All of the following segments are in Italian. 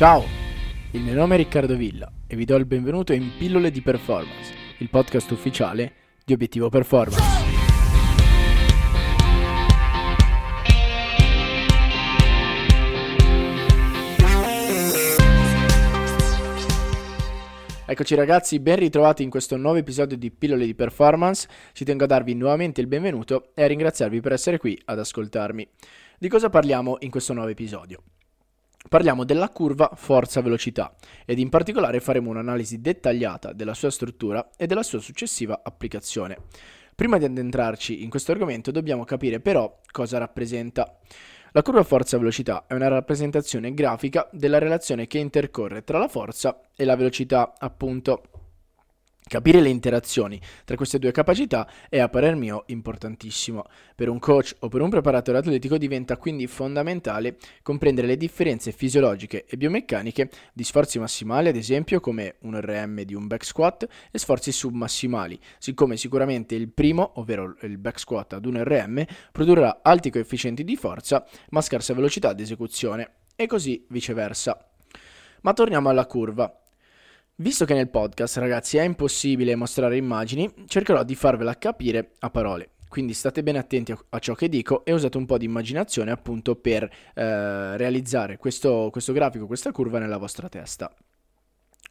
Ciao, il mio nome è Riccardo Villa e vi do il benvenuto in Pillole di Performance, il podcast ufficiale di Obiettivo Performance. Eccoci ragazzi, ben ritrovati in questo nuovo episodio di Pillole di Performance. Ci tengo a darvi nuovamente il benvenuto e a ringraziarvi per essere qui ad ascoltarmi. Di cosa parliamo in questo nuovo episodio? Parliamo della curva forza-velocità ed in particolare faremo un'analisi dettagliata della sua struttura e della sua successiva applicazione. Prima di addentrarci in questo argomento dobbiamo capire però cosa rappresenta. La curva forza-velocità è una rappresentazione grafica della relazione che intercorre tra la forza e la velocità, appunto. Capire le interazioni tra queste due capacità è a parer mio importantissimo. Per un coach o per un preparatore atletico diventa quindi fondamentale comprendere le differenze fisiologiche e biomeccaniche di sforzi massimali, ad esempio come un RM di un back squat, e sforzi submassimali, siccome sicuramente il primo, ovvero il back squat ad un RM, produrrà alti coefficienti di forza ma scarsa velocità di esecuzione, e così viceversa. Ma torniamo alla curva. Visto che nel podcast, ragazzi, è impossibile mostrare immagini, cercherò di farvela capire a parole. Quindi state bene attenti a ciò che dico e usate un po' di immaginazione appunto per eh, realizzare questo, questo grafico, questa curva nella vostra testa.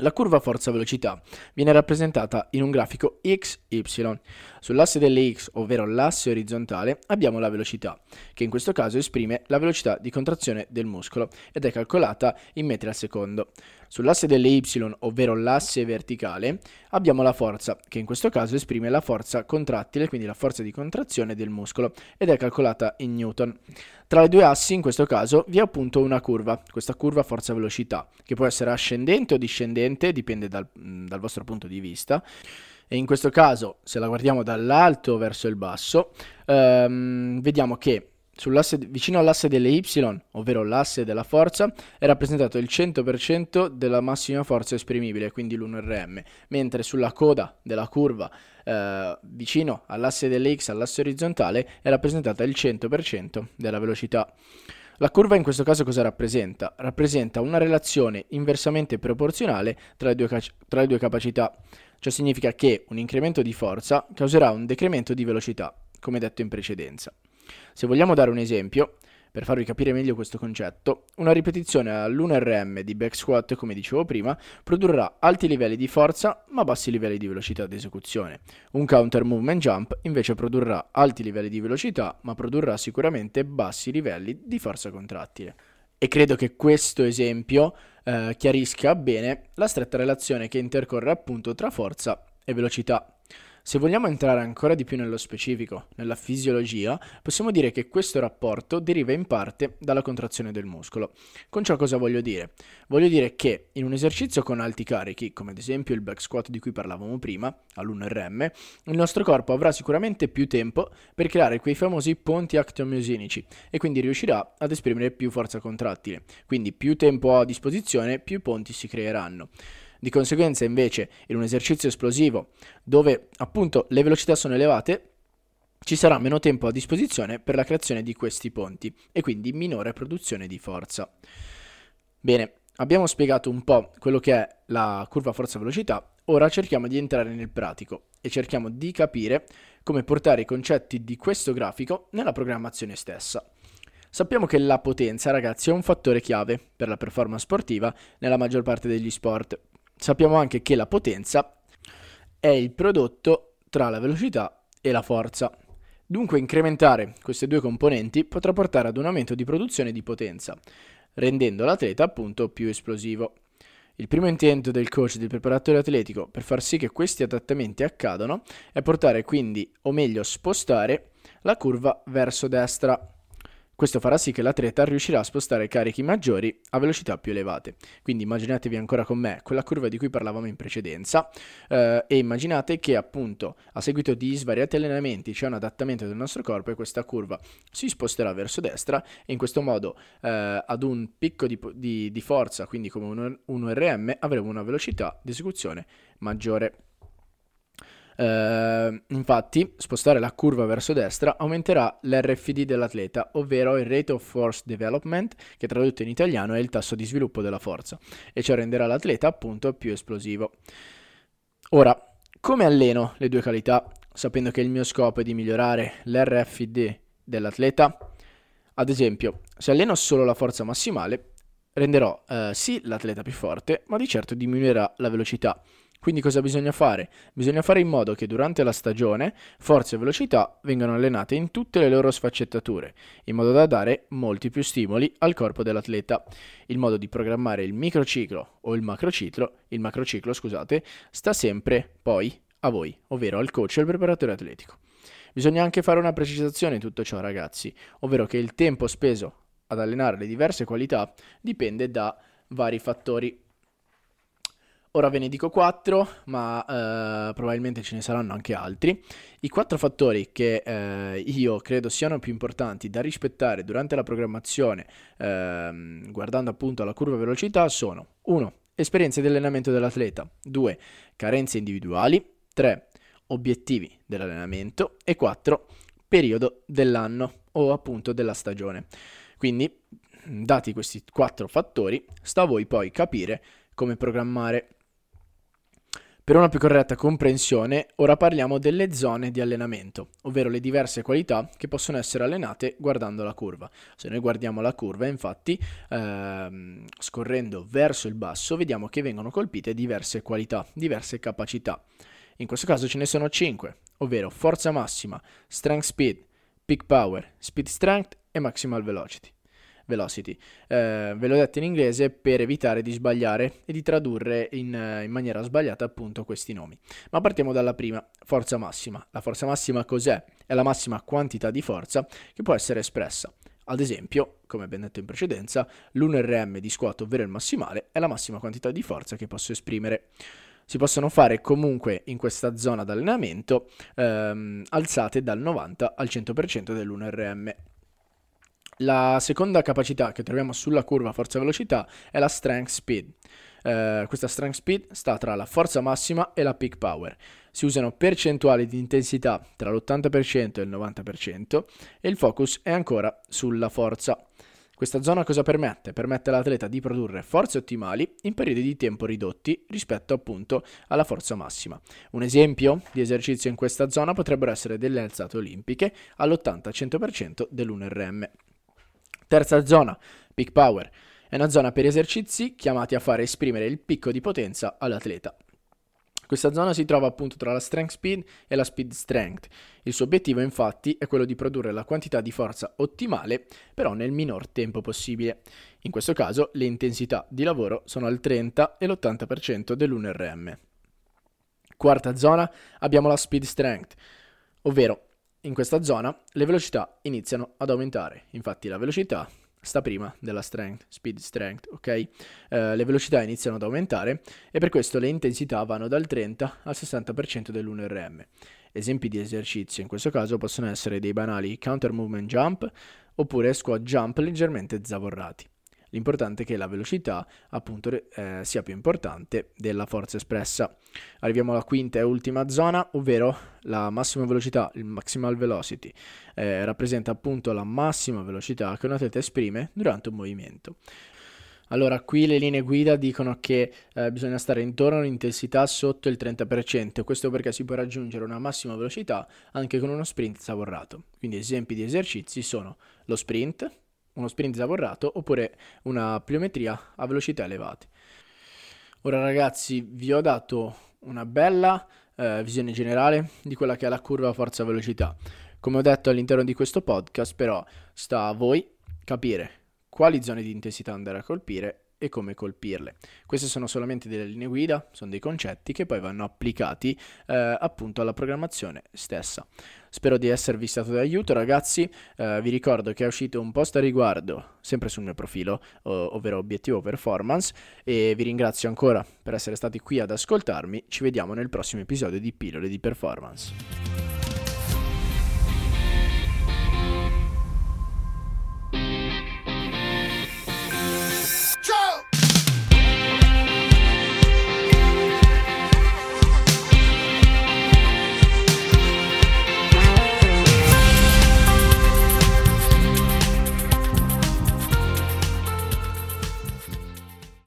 La curva forza-velocità viene rappresentata in un grafico XY. Sull'asse delle X, ovvero l'asse orizzontale, abbiamo la velocità, che in questo caso esprime la velocità di contrazione del muscolo ed è calcolata in metri al secondo. Sull'asse delle Y, ovvero l'asse verticale, abbiamo la forza, che in questo caso esprime la forza contrattile, quindi la forza di contrazione del muscolo, ed è calcolata in Newton. Tra i due assi, in questo caso, vi è appunto una curva, questa curva forza-velocità, che può essere ascendente o discendente, dipende dal, dal vostro punto di vista. E in questo caso, se la guardiamo dall'alto verso il basso, ehm, vediamo che vicino all'asse delle Y, ovvero l'asse della forza, è rappresentato il 100% della massima forza esprimibile, quindi l'1RM, mentre sulla coda della curva eh, vicino all'asse delle X, all'asse orizzontale, è rappresentata il 100% della velocità. La curva in questo caso cosa rappresenta? Rappresenta una relazione inversamente proporzionale tra le due, tra le due capacità. Ciò significa che un incremento di forza causerà un decremento di velocità, come detto in precedenza. Se vogliamo dare un esempio, per farvi capire meglio questo concetto, una ripetizione all'1RM di back squat, come dicevo prima, produrrà alti livelli di forza ma bassi livelli di velocità di esecuzione. Un counter movement jump invece produrrà alti livelli di velocità ma produrrà sicuramente bassi livelli di forza contrattile. E credo che questo esempio eh, chiarisca bene la stretta relazione che intercorre appunto tra forza e velocità. Se vogliamo entrare ancora di più nello specifico, nella fisiologia, possiamo dire che questo rapporto deriva in parte dalla contrazione del muscolo. Con ciò cosa voglio dire? Voglio dire che in un esercizio con alti carichi, come ad esempio il back squat di cui parlavamo prima, all'1RM, il nostro corpo avrà sicuramente più tempo per creare quei famosi ponti actomiosinici e quindi riuscirà ad esprimere più forza contrattile. Quindi più tempo ho a disposizione, più ponti si creeranno. Di conseguenza, invece, in un esercizio esplosivo dove appunto le velocità sono elevate, ci sarà meno tempo a disposizione per la creazione di questi ponti e quindi minore produzione di forza. Bene, abbiamo spiegato un po' quello che è la curva forza-velocità, ora cerchiamo di entrare nel pratico e cerchiamo di capire come portare i concetti di questo grafico nella programmazione stessa. Sappiamo che la potenza, ragazzi, è un fattore chiave per la performance sportiva nella maggior parte degli sport, Sappiamo anche che la potenza è il prodotto tra la velocità e la forza. Dunque incrementare queste due componenti potrà portare ad un aumento di produzione di potenza, rendendo l'atleta appunto più esplosivo. Il primo intento del coach del preparatore atletico per far sì che questi adattamenti accadano è portare quindi, o meglio spostare, la curva verso destra. Questo farà sì che l'atleta riuscirà a spostare carichi maggiori a velocità più elevate. Quindi immaginatevi ancora con me quella curva di cui parlavamo in precedenza eh, e immaginate che appunto a seguito di svariati allenamenti c'è un adattamento del nostro corpo e questa curva si sposterà verso destra e in questo modo eh, ad un picco di, di, di, forza, quindi come un, un RM, avremo una velocità di esecuzione maggiore. Uh, infatti, spostare la curva verso destra aumenterà l'RFD dell'atleta, ovvero il Rate of Force Development, che tradotto in italiano è il tasso di sviluppo della forza, e ciò renderà l'atleta appunto più esplosivo. Ora, come alleno le due qualità, sapendo che il mio scopo è di migliorare l'RFD dell'atleta? Ad esempio, se alleno solo la forza massimale, renderò eh, sì l'atleta più forte, ma di certo diminuirà la velocità. Quindi cosa bisogna fare? Bisogna fare in modo che durante la stagione forza e velocità vengano allenate in tutte le loro sfaccettature, in modo da dare molti più stimoli al corpo dell'atleta. Il modo di programmare il microciclo o il macrociclo, il macrociclo, scusate, sta sempre poi a voi, ovvero al coach e al preparatore atletico. Bisogna anche fare una precisazione in tutto ciò, ragazzi, ovvero che il tempo speso ad allenare le diverse qualità dipende da vari fattori. Ora ve ne dico quattro, ma eh, probabilmente ce ne saranno anche altri. I quattro fattori che eh, io credo siano più importanti da rispettare durante la programmazione, eh, guardando appunto alla curva velocità, sono 1. Esperienze di allenamento dell'atleta, 2. Carenze individuali, 3. Obiettivi dell'allenamento e 4. Periodo dell'anno o appunto della stagione. Quindi, dati questi quattro fattori, sta a voi poi capire come programmare. Per una più corretta comprensione, ora parliamo delle zone di allenamento, ovvero le diverse qualità che possono essere allenate guardando la curva. Se noi guardiamo la curva, infatti, ehm, scorrendo verso il basso, vediamo che vengono colpite diverse qualità, diverse capacità. In questo caso ce ne sono 5, ovvero forza massima, strength speed, peak power, speed strength e maximal velocity. Velocity. Eh, ve l'ho detto in inglese per evitare di sbagliare e di tradurre in, eh, in, maniera sbagliata appunto questi nomi. Ma partiamo dalla prima, forza massima. La forza massima cos'è? È la massima quantità di forza che può essere espressa. Ad esempio, come abbiamo detto in precedenza, l'1RM di squat, ovvero il massimale, è la massima quantità di forza che posso esprimere si possono fare comunque in questa zona d'allenamento ehm, alzate dal 90 al 100% dell'1RM. La seconda capacità che troviamo sulla curva forza-velocità è la strength speed. Uh, questa strength speed sta tra la forza massima e la peak power. Si usano percentuali di intensità tra l'80% e il 90% e il focus è ancora sulla forza. Questa zona cosa permette? Permette all'atleta di produrre forze ottimali in periodi di tempo ridotti rispetto appunto alla forza massima. Un esempio di esercizio in questa zona potrebbero essere delle alzate olimpiche all'80-100% dell'1RM. Terza zona, peak power. È una zona per esercizi chiamati a fare esprimere il picco di potenza all'atleta. Questa zona si trova appunto tra la strength speed e la speed strength. Il suo obiettivo infatti è quello di produrre la quantità di forza ottimale, però nel minor tempo possibile. In questo caso le intensità di lavoro sono al 30 e l'80% dell'1RM. Quarta zona abbiamo la speed strength, ovvero in questa zona le velocità iniziano ad aumentare, infatti la velocità sta prima della strength, speed strength, ok? Uh, le velocità iniziano ad aumentare e per questo le intensità vanno dal 30 al 60% dell'1RM. Esempi di esercizio in questo caso possono essere dei banali counter movement jump oppure squat jump leggermente zavorrati. L'importante è che la velocità appunto eh, sia più importante della forza espressa. Arriviamo alla quinta e ultima zona, ovvero la massima velocità, il maximal velocity. Eh, rappresenta appunto la massima velocità che un atleta esprime durante un movimento. Allora, qui le linee guida dicono che eh, bisogna stare intorno a un'intensità sotto il 30%, questo perché si può raggiungere una massima velocità anche con uno sprint zavorrato. Quindi esempi di esercizi sono lo sprint, uno sprint zavorrato oppure una pliometria a velocità elevate. Ora ragazzi vi ho dato una bella eh, visione generale di quella che è la curva forza-velocità. Come ho detto all'interno di questo podcast però sta a voi capire quali zone di intensità andare a colpire e come colpirle. Queste sono solamente delle linee guida, sono dei concetti che poi vanno applicati eh, appunto alla programmazione stessa. Spero di esservi stato d'aiuto ragazzi, eh, vi ricordo che è uscito un post a riguardo sempre sul mio profilo, ov- ovvero obiettivo performance e vi ringrazio ancora per essere stati qui ad ascoltarmi, ci vediamo nel prossimo episodio di Pillole di Performance.